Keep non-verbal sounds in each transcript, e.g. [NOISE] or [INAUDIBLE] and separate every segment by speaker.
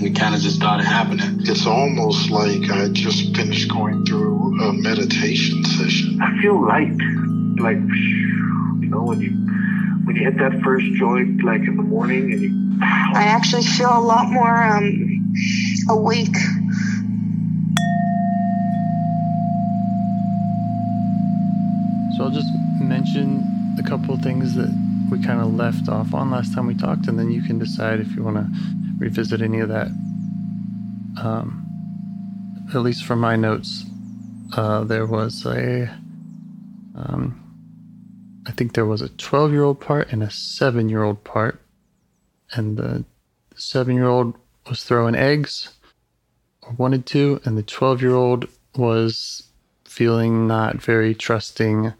Speaker 1: and it kind of just started happening.
Speaker 2: It's almost like I just finished going through a meditation session.
Speaker 3: I feel light. Like, you know, when you when you hit that first joint, like in the morning, and you
Speaker 4: I actually feel a lot more um awake.
Speaker 5: So I'll just mention a couple of things that we kind of left off on last time we talked, and then you can decide if you want to revisit any of that. Um, at least from my notes, uh, there was a, um, I think there was a 12 year old part and a seven year old part, and the seven year old was throwing eggs or wanted to, and the 12 year old was feeling not very trusting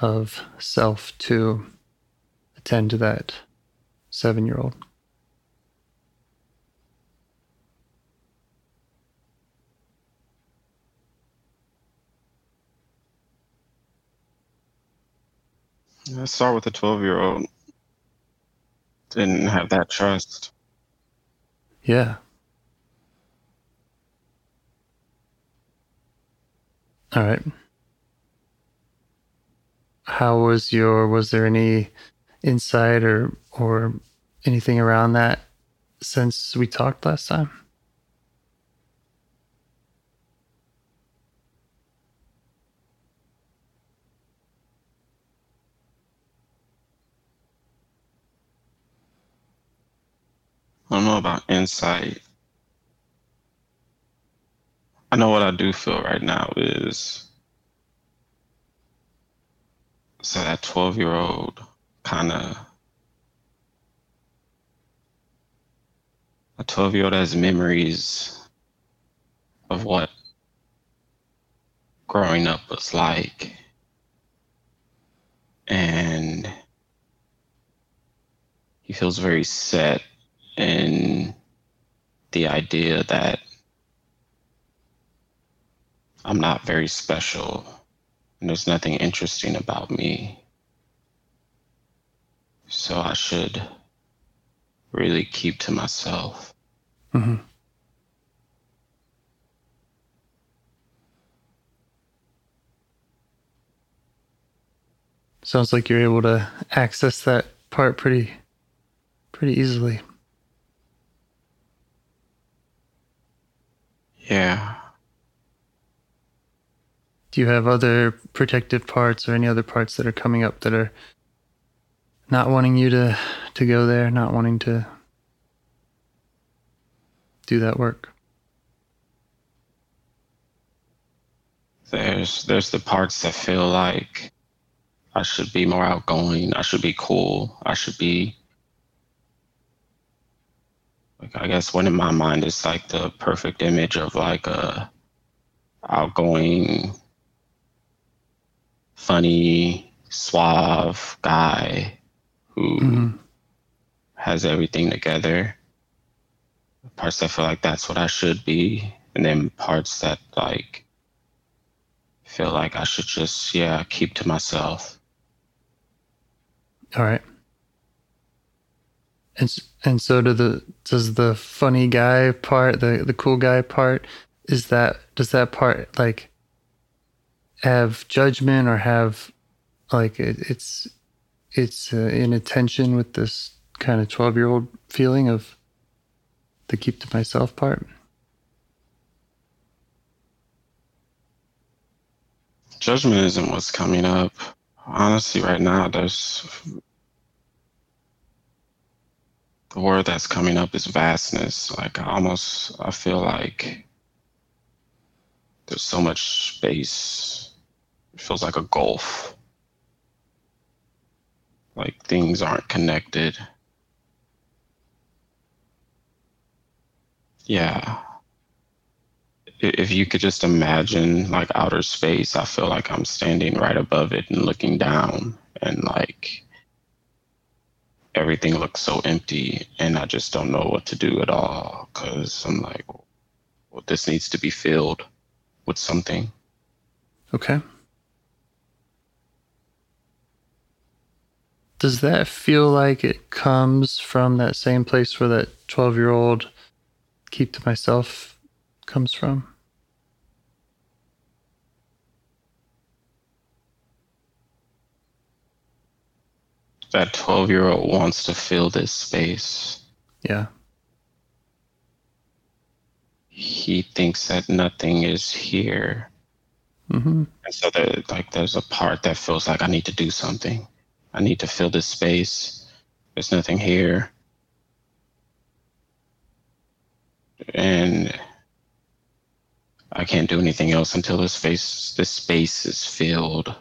Speaker 5: of self to attend to that seven year old.
Speaker 6: Let's start with a 12 year old. Didn't have that trust.
Speaker 5: Yeah. All right. How was your was there any insight or or anything around that since we talked last time?
Speaker 6: I don't know about insight. I know what I do feel right now is so that 12 year old kind of a 12 year old has memories of what growing up was like and he feels very set in the idea that I'm not very special and there's nothing interesting about me. So I should really keep to myself.
Speaker 5: hmm Sounds like you're able to access that part pretty pretty easily.
Speaker 6: Yeah.
Speaker 5: Do you have other protective parts or any other parts that are coming up that are not wanting you to to go there, not wanting to do that work?
Speaker 6: There's there's the parts that feel like I should be more outgoing, I should be cool, I should be like I guess one in my mind is like the perfect image of like a outgoing, funny, suave guy who
Speaker 5: Mhm.
Speaker 6: has everything together. Parts that feel like that's what I should be, and then parts that like feel like I should just yeah keep to myself.
Speaker 5: All right. And and so do the does the funny guy part, the the cool guy part, is that does that part like have judgment or have like it, it's it's uh, in attention with this kind of 12 year old feeling of the keep to myself part
Speaker 6: Judgment isn't what's coming up. Honestly, right now, there's the word that's coming up is vastness. Like I almost, I feel like there's so much space. It feels like a gulf. Like things aren't connected. Yeah. If you could just imagine like outer space, I feel like I'm standing right above it and looking down and like everything looks so empty and I just don't know what to do at all because I'm like, well, this needs to be filled with something.
Speaker 5: okay does that feel like it comes from that same place where that 12 year old keep to myself comes from
Speaker 6: That 12 year old wants to fill this space.
Speaker 5: yeah
Speaker 6: He thinks that nothing is here.
Speaker 5: hmm
Speaker 6: And so there, like, there's a part that feels like I need to do something. I need to fill this space. There's nothing here. And I can't do anything else until this space, this space is filled.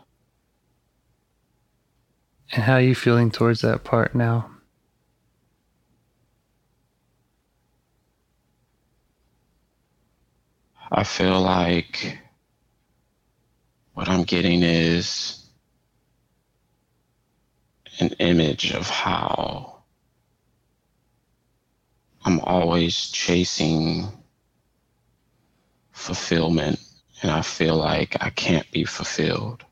Speaker 5: And how are you feeling towards that part now?
Speaker 6: I feel like what I'm getting is an image of how I'm always chasing fulfillment and I feel like I can't be fulfilled.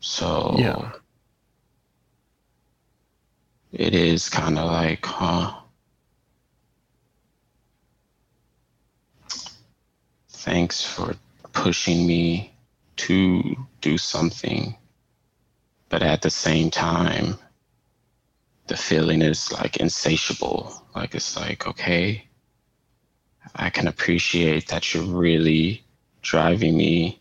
Speaker 6: So
Speaker 5: Yeah.
Speaker 6: It is kind of like, huh? Thanks for pushing me to do something. But at the same time, the feeling is like insatiable. Like it's like, okay, I can appreciate that you're really driving me.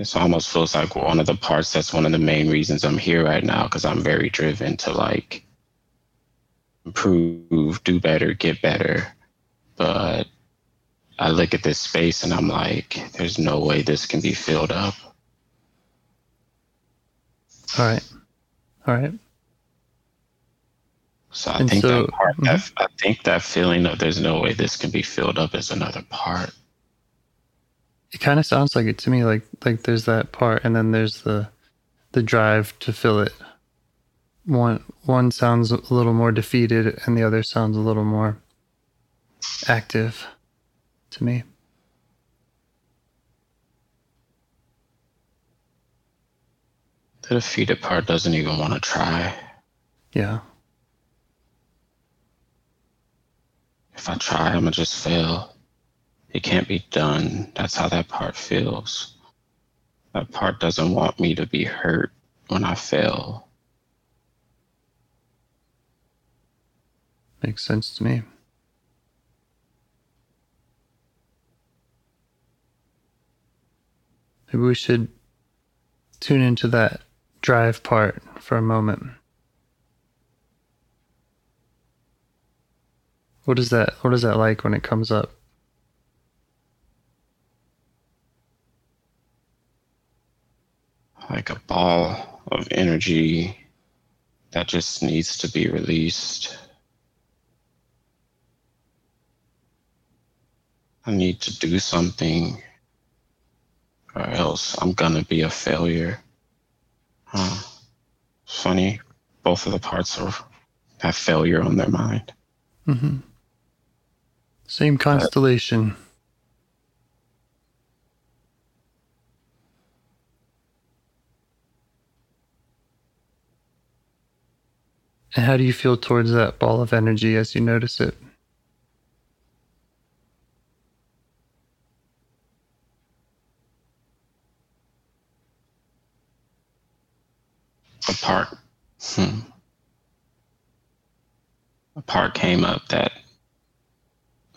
Speaker 6: It almost feels like one of the parts that's one of the main reasons I'm here right now because I'm very driven to like improve, do better, get better. But I look at this space and I'm like, there's no way this can be filled up.
Speaker 5: All right. All right.
Speaker 6: So I
Speaker 5: And
Speaker 6: think
Speaker 5: so- mm-hmm.
Speaker 6: that part, that, I think that feeling of there's no way this can be filled up is another part.
Speaker 5: It kind of sounds like it to me like like there's that part and then there's the the drive to fill it. One one sounds a little more defeated and the other sounds a little more active to me.
Speaker 6: The defeated part doesn't even want to try.
Speaker 5: Yeah.
Speaker 6: If I try, I'm gonna just fail. It can't be done. That's how that part feels. That part doesn't want me to be hurt when I fail.
Speaker 5: Makes sense to me. Maybe we should tune into that drive part for a moment. What is that what is that like when it comes up?
Speaker 6: Like a ball of energy that just needs to be released. I need to do something or else I'm gonna be a failure. Huh. Funny, both of the parts are have failure on their mind.
Speaker 5: Mm-hmm. Same constellation. And how do you feel towards that ball of energy as you notice it?
Speaker 6: A part, hmm. A part came up that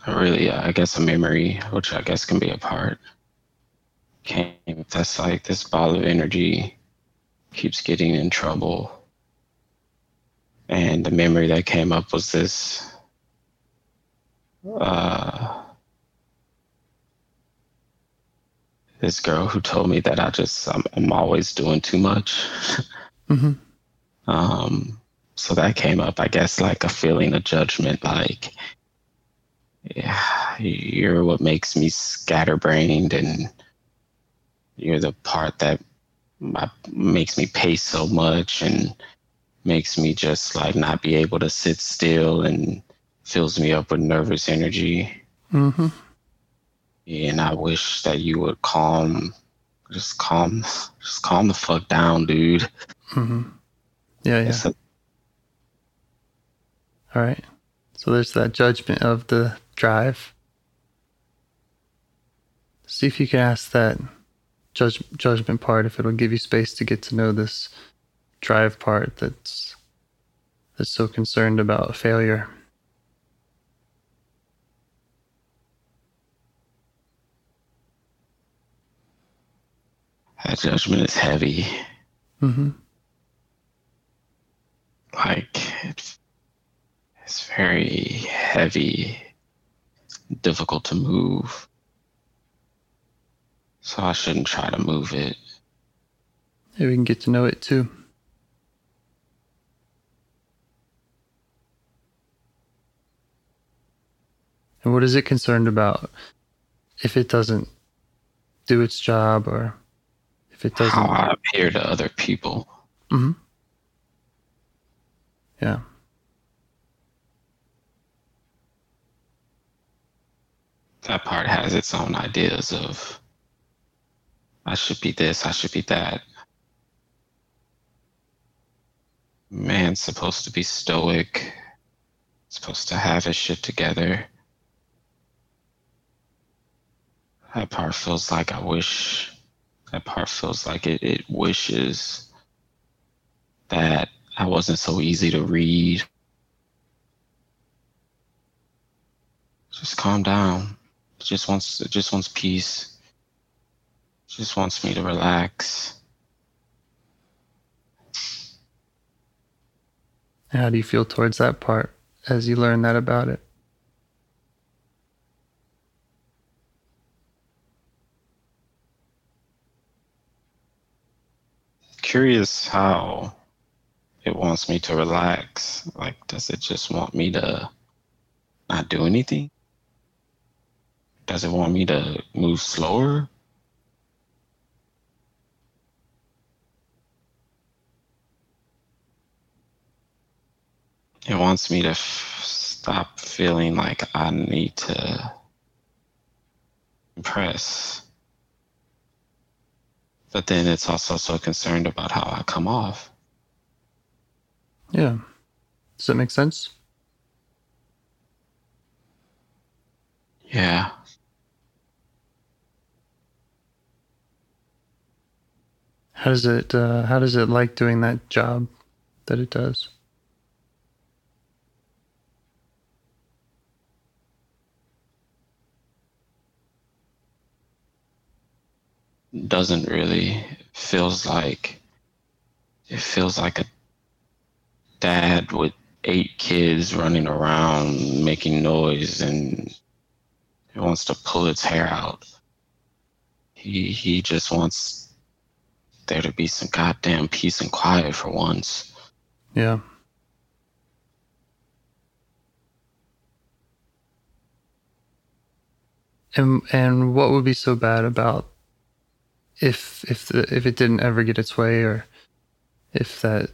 Speaker 6: really, I guess, a memory, which I guess can be a part, came. That's like this ball of energy keeps getting in trouble and the memory that came up was this uh, this girl who told me that I just I'm, I'm always doing too much. [LAUGHS]
Speaker 5: Mm-hmm.
Speaker 6: um, so that came up, I guess, like a feeling of judgment, like yeah, you're what makes me scatterbrained, and you're the part that makes me pace so much, and makes me just like not be able to sit still and fills me up with nervous energy.
Speaker 5: Mm-hmm.
Speaker 6: And I wish that you would calm, just calm, just calm the fuck down, dude.
Speaker 5: Mm-hmm. Yeah, yeah. A- All right. So there's that judgment of the drive. See if you can ask that judge, judgment part if it'll give you space to get to know this drive part that's that's so concerned about failure.
Speaker 6: That judgment is heavy.
Speaker 5: Mm-hmm.
Speaker 6: Like it's, it's very heavy, difficult to move. So I shouldn't try to move it.
Speaker 5: Maybe we can get to know it too. And what is it concerned about if it doesn't do its job or if it doesn't?
Speaker 6: How I appear to other people.
Speaker 5: hmm Yeah.
Speaker 6: That part has its own ideas of I should be this, I should be that. Man's supposed to be stoic, supposed to have his shit together. That part feels like I wish. That part feels like it, it wishes that I wasn't so easy to read. Just calm down. Just wants it just wants peace. Just wants me to relax.
Speaker 5: How do you feel towards that part as you learn that about it?
Speaker 6: Curious how it wants me to relax. Like, does it just want me to not do anything? Does it want me to move slower? It wants me to f- stop feeling like I need to impress but then it's also so concerned about how I come off.
Speaker 5: Yeah. Does that make sense?
Speaker 6: Yeah.
Speaker 5: How does it uh, how does it like doing that job that it does?
Speaker 6: Doesn't really feels like it feels like a dad with eight kids running around making noise and it wants to pull its hair out. He he just wants there to be some goddamn peace and quiet for once.
Speaker 5: Yeah. And and what would be so bad about if if the, if it didn't ever get its way, or if that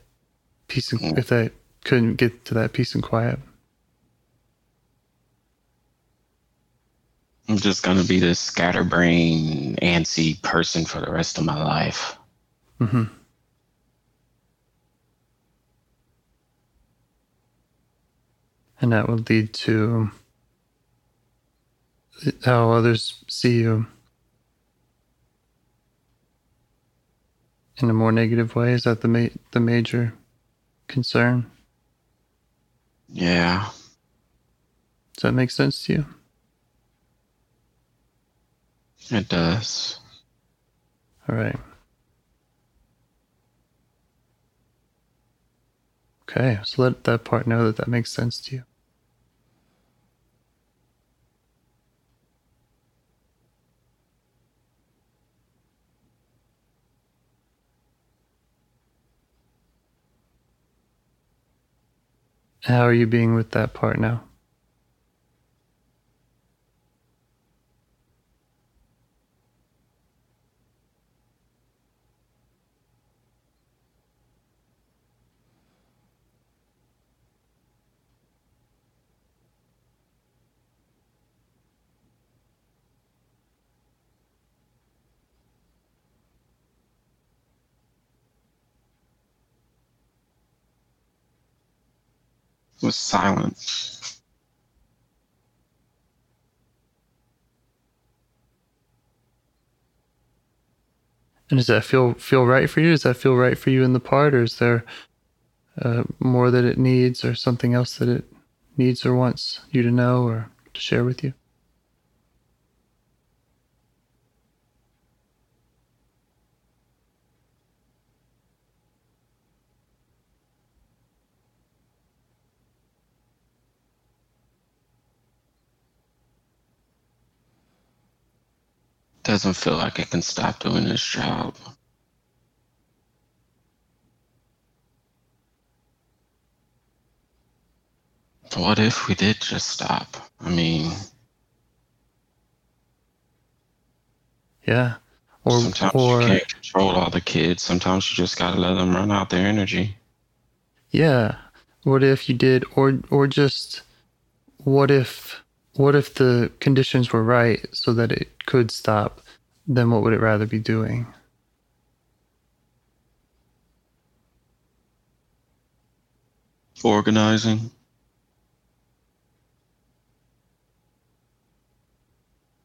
Speaker 5: peace and, if that couldn't get to that peace and quiet?
Speaker 6: I'm just gonna be this scatterbrain, antsy person for the rest of my life.
Speaker 5: Mm-hmm. And that would lead to how others see you in a more negative way. Is that the ma- the major concern?
Speaker 6: Yeah.
Speaker 5: Does that make sense to you?
Speaker 6: It does.
Speaker 5: All right. Okay, so let that part know that that makes sense to you. How are you being with that part now?
Speaker 6: Was silent.
Speaker 5: And does that feel feel right for you? Does that feel right for you in the part, or is there uh, more that it needs, or something else that it needs or wants you to know or to share with you?
Speaker 6: Doesn't feel like I can stop doing this job. What if we did just stop? I mean,
Speaker 5: Yeah, or
Speaker 6: sometimes
Speaker 5: or
Speaker 6: you can't control all the kids. Sometimes you just gotta let them run out their energy.
Speaker 5: yeah, what if you did, or or just what if what if the conditions were right so that it could stop? Then what would it rather be doing?
Speaker 6: Organizing.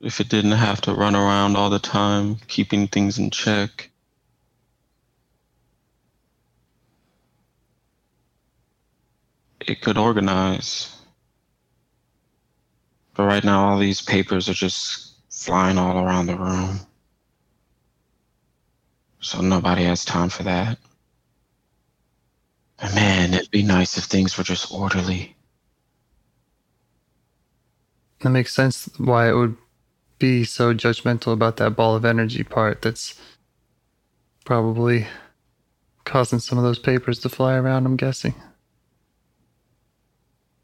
Speaker 6: If it didn't have to run around all the time, keeping things in check. It could organize. But right now, all these papers are just flying all around the room. So nobody has time for that. And man, it'd be nice if things were just orderly.
Speaker 5: That makes sense why it would be so judgmental about that ball of energy part that's probably causing some of those papers to fly around, I'm guessing.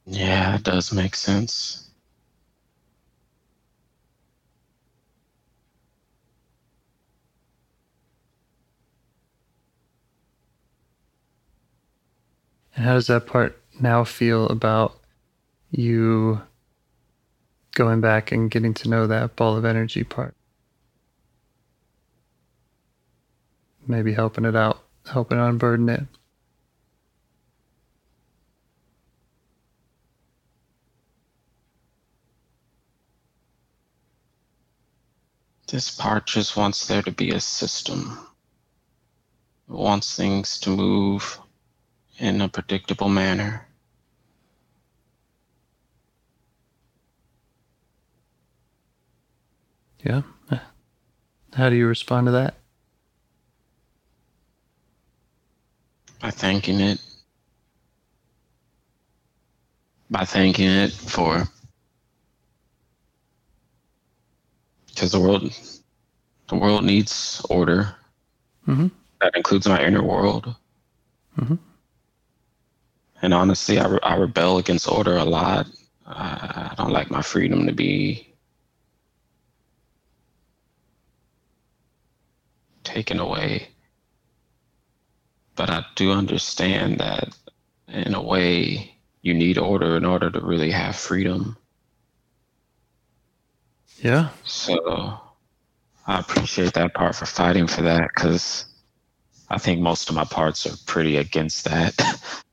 Speaker 6: Yeah, it does make sense.
Speaker 5: And how does that part now feel about you going back and getting to know that ball of energy part? Maybe helping it out, helping unburden it.
Speaker 6: This part just wants there to be a system. It wants things to move in a predictable manner.
Speaker 5: Yeah. How do you respond to that?
Speaker 6: By thanking it. By thanking it for because the world the world needs order.
Speaker 5: Mm-hmm.
Speaker 6: That includes my inner world.
Speaker 5: Mhm.
Speaker 6: And honestly, I, re- I rebel against order a lot. I don't like my freedom to be taken away. But I do understand that in a way, you need order in order to really have freedom.
Speaker 5: Yeah.
Speaker 6: So I appreciate that part for fighting for that because I think most of my parts are pretty against that. [LAUGHS]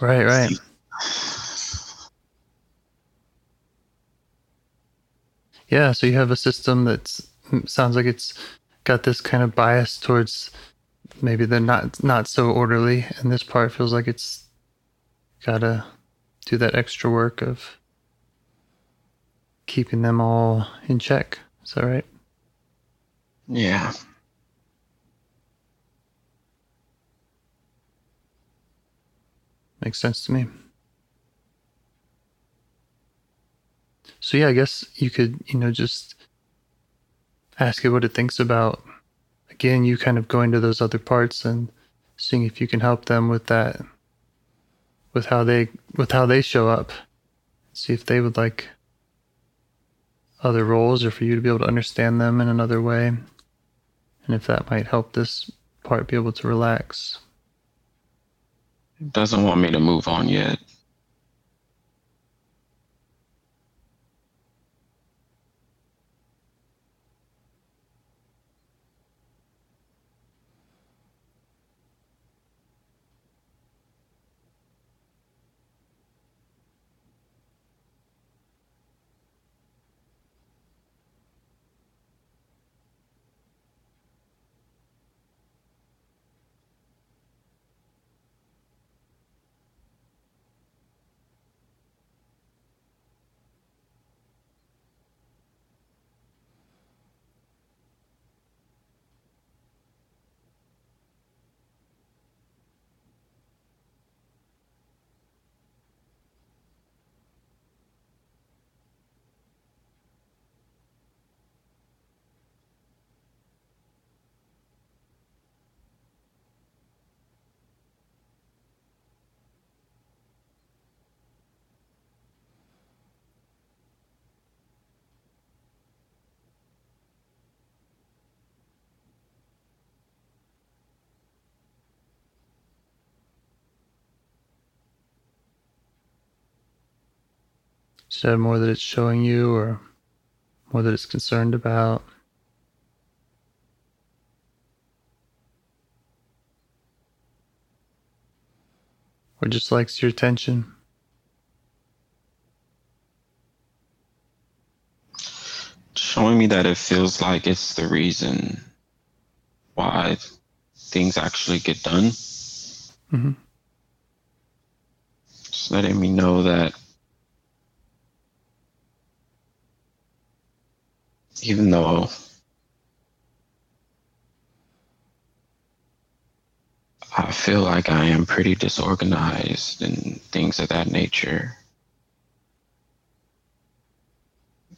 Speaker 5: Right, right. Yeah, so you have a system that mm, sounds like it's got this kind of bias towards maybe they're not not so orderly, and this part feels like it's got to do that extra work of keeping them all in check. Is that right?
Speaker 6: Yeah.
Speaker 5: Makes sense to me. So yeah, I guess you could, you know, just ask it what it thinks about again, you kind of going to those other parts and seeing if you can help them with that with how they with how they show up. See if they would like other roles or for you to be able to understand them in another way. And if that might help this part be able to relax.
Speaker 6: Doesn't want me to move on yet.
Speaker 5: Instead, more that it's showing you or more that it's concerned about. Or just likes your attention.
Speaker 6: Showing me that it feels like it's the reason why things actually get done.
Speaker 5: Mm-hmm.
Speaker 6: Just letting me know that even though I feel like I am pretty disorganized and things of that nature.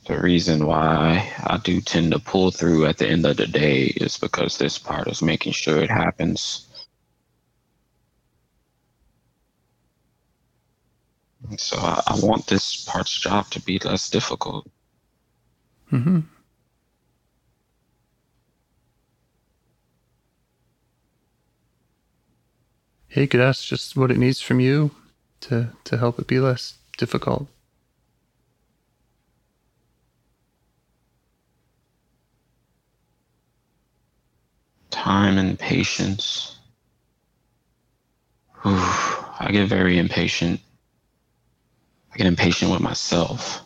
Speaker 6: The reason why I do tend to pull through at the end of the day is because this part is making sure it happens. So I, I want this part's job to be less difficult.
Speaker 5: Mm-hmm. You could ask just what it needs from you to to help it be less difficult.
Speaker 6: Time and patience. I get very impatient. I get impatient with myself.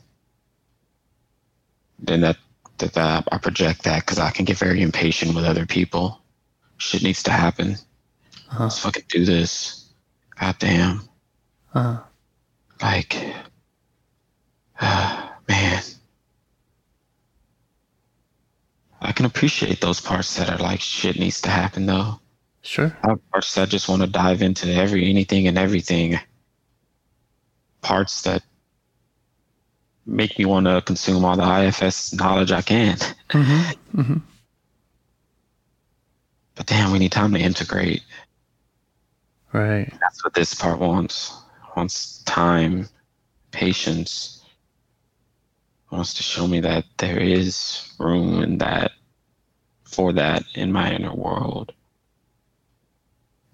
Speaker 6: Then that that, that I project that because I can get very impatient with other people. Shit needs to happen.
Speaker 5: Uh-huh.
Speaker 6: Let's fucking do this. God damn.
Speaker 5: Uh,
Speaker 6: Like, uh, man. I can appreciate those parts that are like shit needs to happen though.
Speaker 5: sure.
Speaker 6: I have parts that just want to dive into every anything and everything. Parts that make me want to consume all the IFS knowledge I can.
Speaker 5: Mm-hmm. Mm-hmm.
Speaker 6: But damn, we need time to integrate.
Speaker 5: Right.
Speaker 6: That's what this part wants. Wants time, patience. Wants to show me that there is room in that for that in my inner world.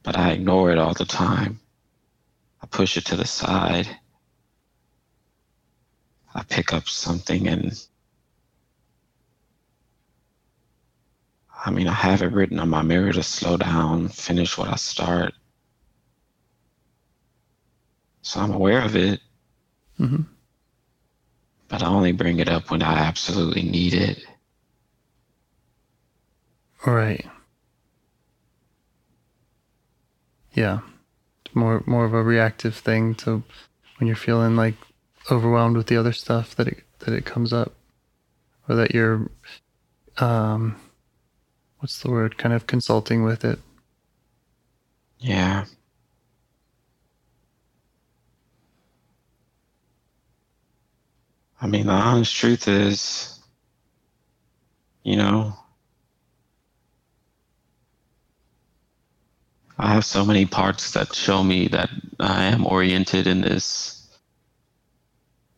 Speaker 6: But I ignore it all the time. I push it to the side. I pick up something and I mean, I have it written on my mirror to slow down, finish what I start. So I'm aware of it.
Speaker 5: Mm-hmm.
Speaker 6: But I only bring it up when I absolutely need it.
Speaker 5: Right. Yeah. More more of a reactive thing to when you're feeling like overwhelmed with the other stuff that it that it comes up. Or that you're um what's the word? Kind of consulting with it.
Speaker 6: Yeah. I mean, the honest truth is, you know, I have so many parts that show me that I am oriented in this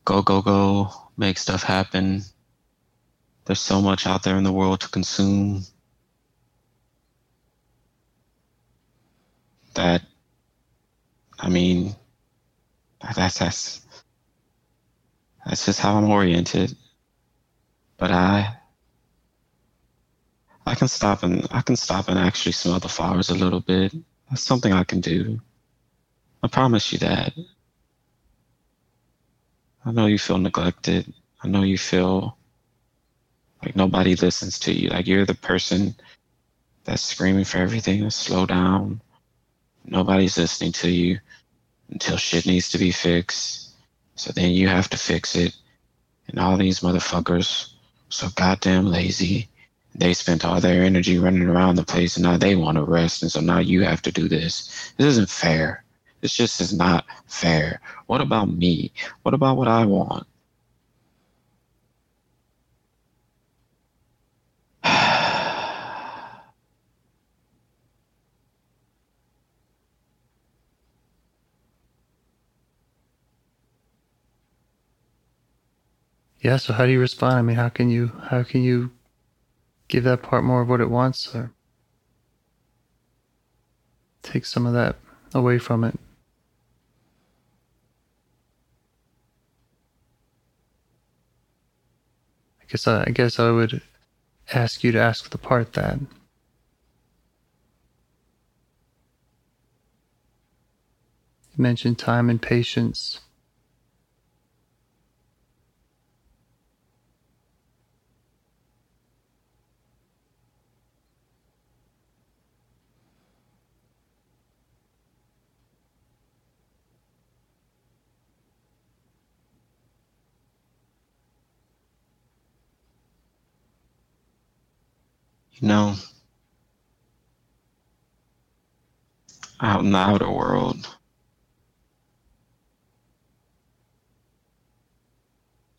Speaker 6: go, go, go, make stuff happen. There's so much out there in the world to consume that, I mean, that's, that's, that's just how I'm oriented. But I I can stop and I can stop and actually smell the flowers a little bit. That's something I can do. I promise you that. I know you feel neglected. I know you feel like nobody listens to you. Like you're the person that's screaming for everything to slow down. Nobody's listening to you until shit needs to be fixed so then you have to fix it. And all these motherfuckers so goddamn lazy. They spent all their energy running around the place and now they want to rest. And so now you have to do this. This isn't fair. This just is not fair. What about me? What about what I want?
Speaker 5: Yeah, so how do you respond? I mean, how can you how can you give that part more of what it wants or take some of that away from it? I guess I, I guess I would ask you to ask the part that you mentioned time and patience.
Speaker 6: You know, out in the outer world,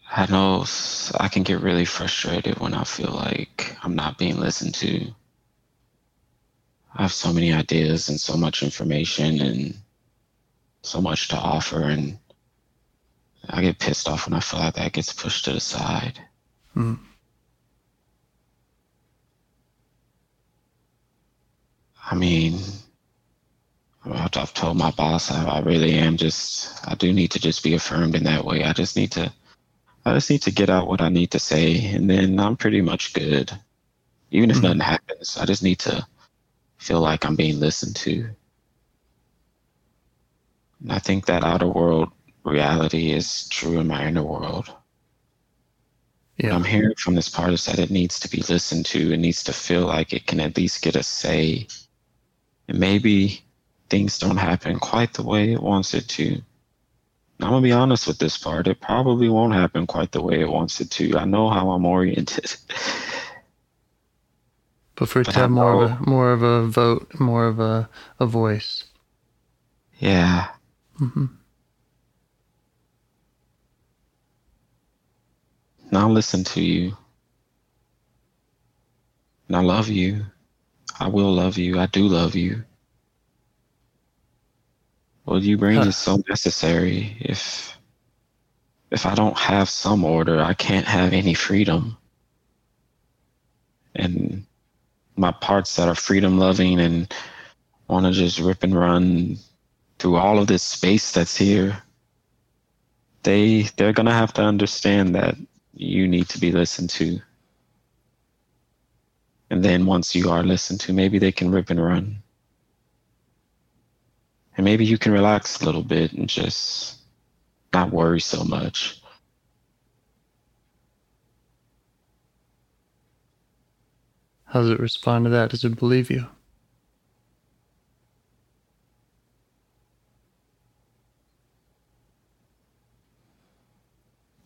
Speaker 6: I know I can get really frustrated when I feel like I'm not being listened to. I have so many ideas and so much information and so much to offer, and I get pissed off when I feel like that gets pushed to the side.
Speaker 5: Mm.
Speaker 6: I mean, I've told my boss I, I really am just, I do need to just be affirmed in that way. I just need to, I just need to get out what I need to say, and then I'm pretty much good. Even if mm-hmm. nothing happens, I just need to feel like I'm being listened to. And I think that outer world reality is true in my inner world. Yeah. What I'm hearing from this part is that it needs to be listened to. It needs to feel like it can at least get a say and maybe things don't happen quite the way it wants it to. I'm gonna be honest with this part. It probably won't happen quite the way it wants it to. I know how I'm oriented. [LAUGHS]
Speaker 5: but for it to have more of a more of a vote, more of a a voice.
Speaker 6: Yeah.
Speaker 5: Mm-hmm.
Speaker 6: And I'll listen to you. And I love you. I will love you. I do love you. What you bring huh. is so necessary. If if I don't have some order, I can't have any freedom. And my parts that are freedom loving and want to just rip and run through all of this space that's here they they're going to have to understand that you need to be listened to and then once you are listened to maybe they can rip and run and maybe you can relax a little bit and just not worry so much
Speaker 5: How does it respond to that? Does it believe you?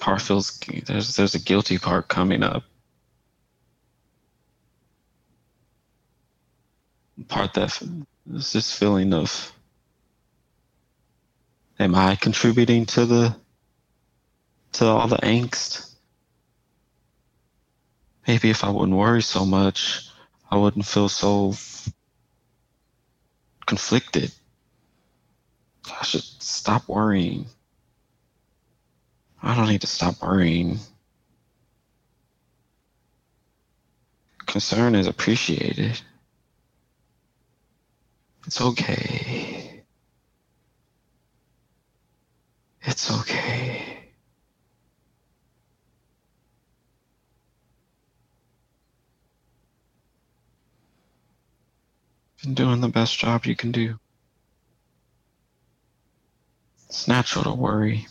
Speaker 6: part feels there's there's a guilty part coming up. Part that is this feeling of am I contributing to the to all the angst? Maybe if I wouldn't worry so much, I wouldn't feel so conflicted. I should stop worrying. I don't need to stop worrying. Concern is appreciated. It's okay. It's okay. Been doing the best job you can do. It's natural to worry.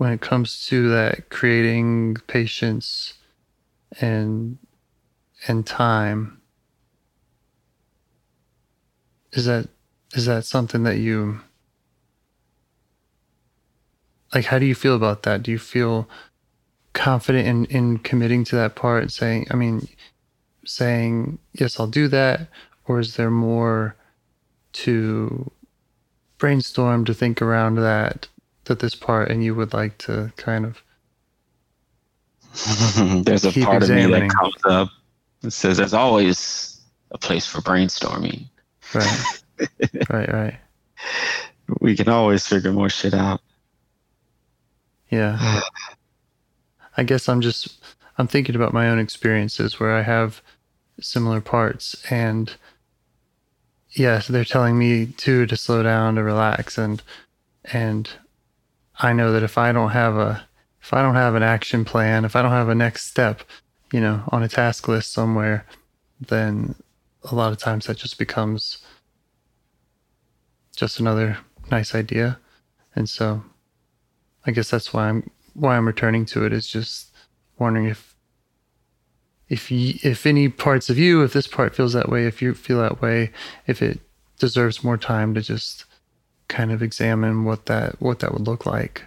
Speaker 5: When it comes to that creating patience and and time. Is that is that something that you like how do you feel about that? Do you feel confident in in committing to that part saying i mean saying yes i'll do that or is there more to brainstorm to think around that this part and you would like to kind of [LAUGHS]
Speaker 6: there's a part of me that comes up that says there's always a place for brainstorming.
Speaker 5: Right. [LAUGHS] Right right.
Speaker 6: We can always figure more shit out.
Speaker 5: Yeah. [SIGHS] I guess i'm just i'm thinking about my own experiences where i have similar parts and yes they're telling me too to slow down to relax and and I know that if I don't have a if I don't have an action plan, if I don't have a next step, you know, on a task list somewhere, then a lot of times that just becomes just another nice idea. And so I guess that's why I'm why I'm returning to it is just wondering if if you, if any parts of you, if this part feels that way, if you feel that way, if it deserves more time to just kind of examine what that what that would look like.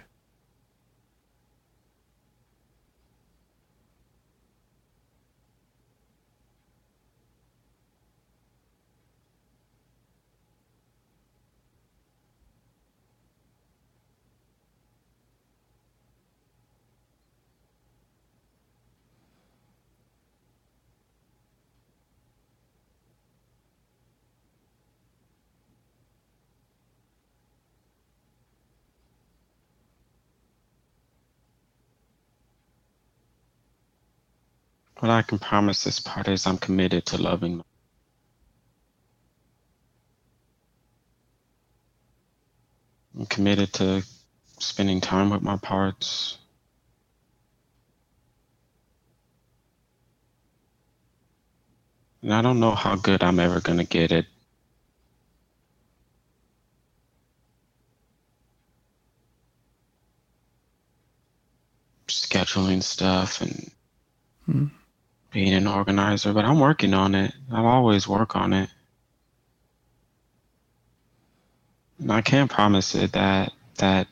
Speaker 6: What I can promise this part is I'm committed to loving. I'm committed to spending time with my parts. And I don't know how good I'm ever going to get it. Scheduling stuff and.
Speaker 5: Hmm
Speaker 6: being an organizer, but I'm working on it. I'll always work on it. And I can't promise it that that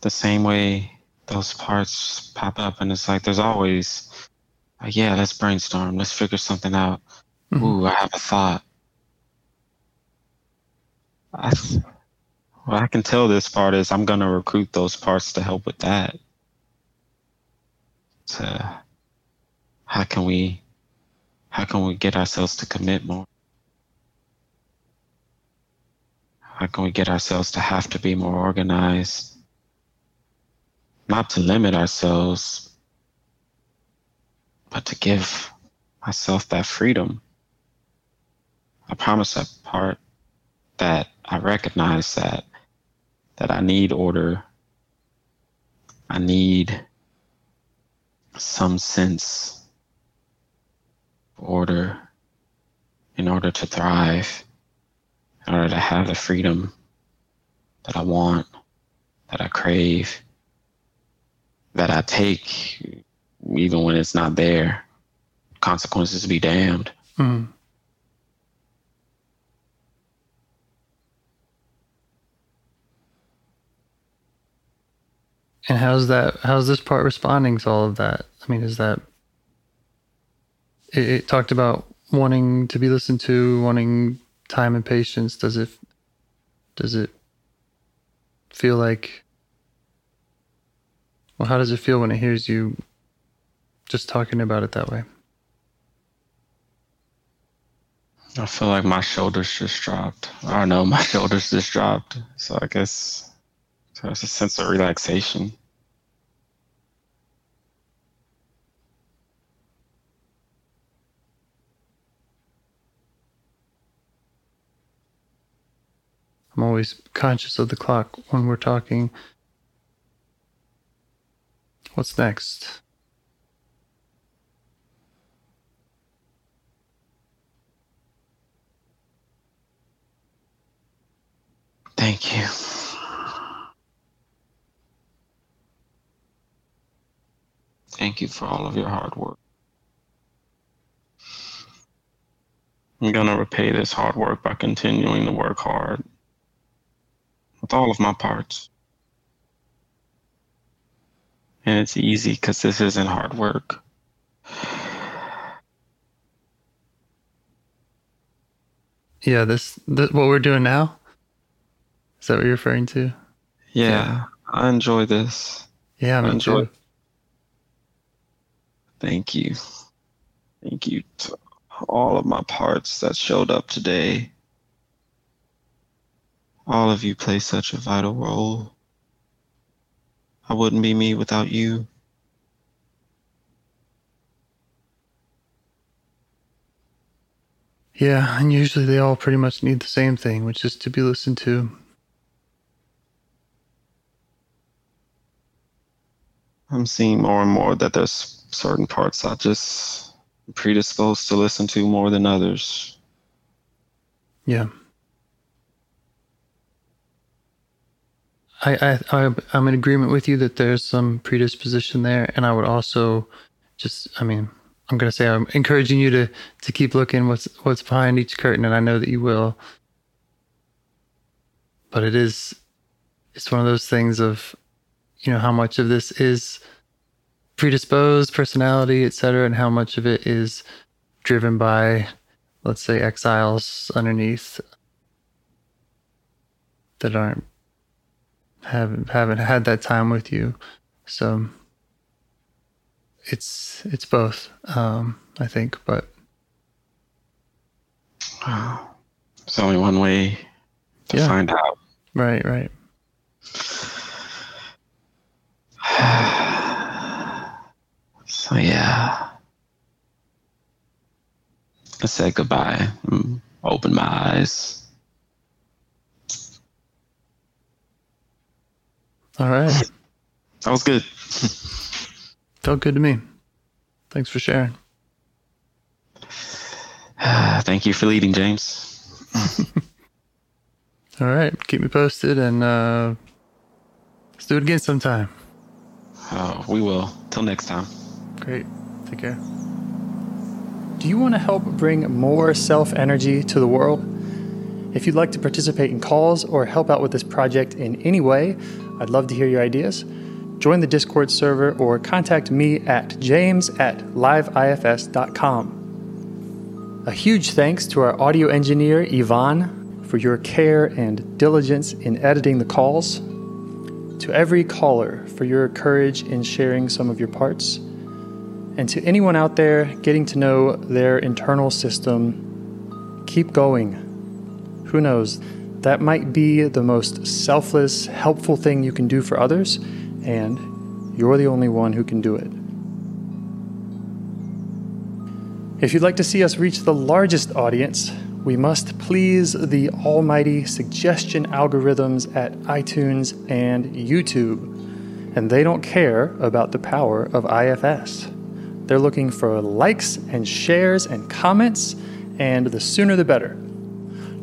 Speaker 6: the same way those parts pop up and it's like there's always like yeah let's brainstorm let's figure something out
Speaker 5: Mhm.
Speaker 6: ooh i have a thought I, what i can tell this part is i'm going to recruit those parts to help with that to how can we how can we get ourselves to commit more how can we get ourselves to have to be more organized not to limit ourselves, but to give myself that freedom. I promise that part that I recognize that that I need order. I need some sense order in order to thrive, in order to have the freedom that I want, that I crave that I take, even when it's not there. Consequences be damned.
Speaker 5: Mhm. And how's that? How's this part responding to all of that? I mean, is that it, it talked about wanting to be listened to, wanting time and patience? Does it? Does it feel like? Well, how does it feel when it hears you just talking about it that way?
Speaker 6: I feel like my shoulders just dropped. I don't know, [LAUGHS] my shoulders just dropped. So I guess there's a sense of relaxation.
Speaker 5: I'm always conscious of the clock when we're talking. What's next?
Speaker 6: Thank you. Thank you for all of your hard work. I'm going to repay this hard work by continuing to work hard with all of my parts. And it's easy because this isn't hard work.
Speaker 5: Yeah, this, this what we're doing now. Is that what you're referring to?
Speaker 6: Yeah, I enjoy this.
Speaker 5: Yeah, I
Speaker 6: Enjoy.
Speaker 5: too.
Speaker 6: Thank you. Thank you to all of my parts that showed up today. All of you play such a vital role. I wouldn't be me without you.
Speaker 5: Yeah, and usually they all pretty much need the same thing, which is to be listened to.
Speaker 6: I'm seeing more and more that there's certain parts I just predisposed to listen to more than others.
Speaker 5: Yeah. I, I, I I'm in agreement with you that there's some predisposition there, and I would also just, I mean, I'm gonna say I'm encouraging you to to keep looking what's what's behind each curtain, and I know that you will. But it is, it's one of those things of, you know, how much of this is predisposed personality, et cetera, and how much of it is driven by, let's say, exiles underneath that aren't haven't haven't had that time with you so it's it's both um i think but
Speaker 6: There's only one way to
Speaker 5: Yeah.
Speaker 6: find out.
Speaker 5: right right [SIGHS]
Speaker 6: So yeah. I said goodbye. Mm, Open my eyes.
Speaker 5: All right
Speaker 6: That was good.
Speaker 5: felt good to me thanks for sharing [SIGHS]
Speaker 6: Thank you for leading, James. [LAUGHS]
Speaker 5: All right. Keep me posted and uh, let's do it again sometime.
Speaker 6: Oh, we will. Till next time.
Speaker 5: Great. Take care.
Speaker 7: Do you want to help bring more self energy to the world? If you'd like to participate in calls or help out with this project in any way, I'd love to hear your ideas. Join the Discord server or contact me at james at liveifs.com. A huge thanks to our audio engineer, Yvonne, for your care and diligence in editing the calls. To every caller for your courage in sharing some of your parts. And to anyone out there getting to know their internal system, keep going. Who knows? That might be the most selfless, helpful thing you can do for others, and you're the only one who can do it. If you'd like to see us reach the largest audience, we must please the almighty suggestion algorithms at iTunes and YouTube. And they don't care about the power of IFS. They're looking for likes and shares and comments, and the sooner the better.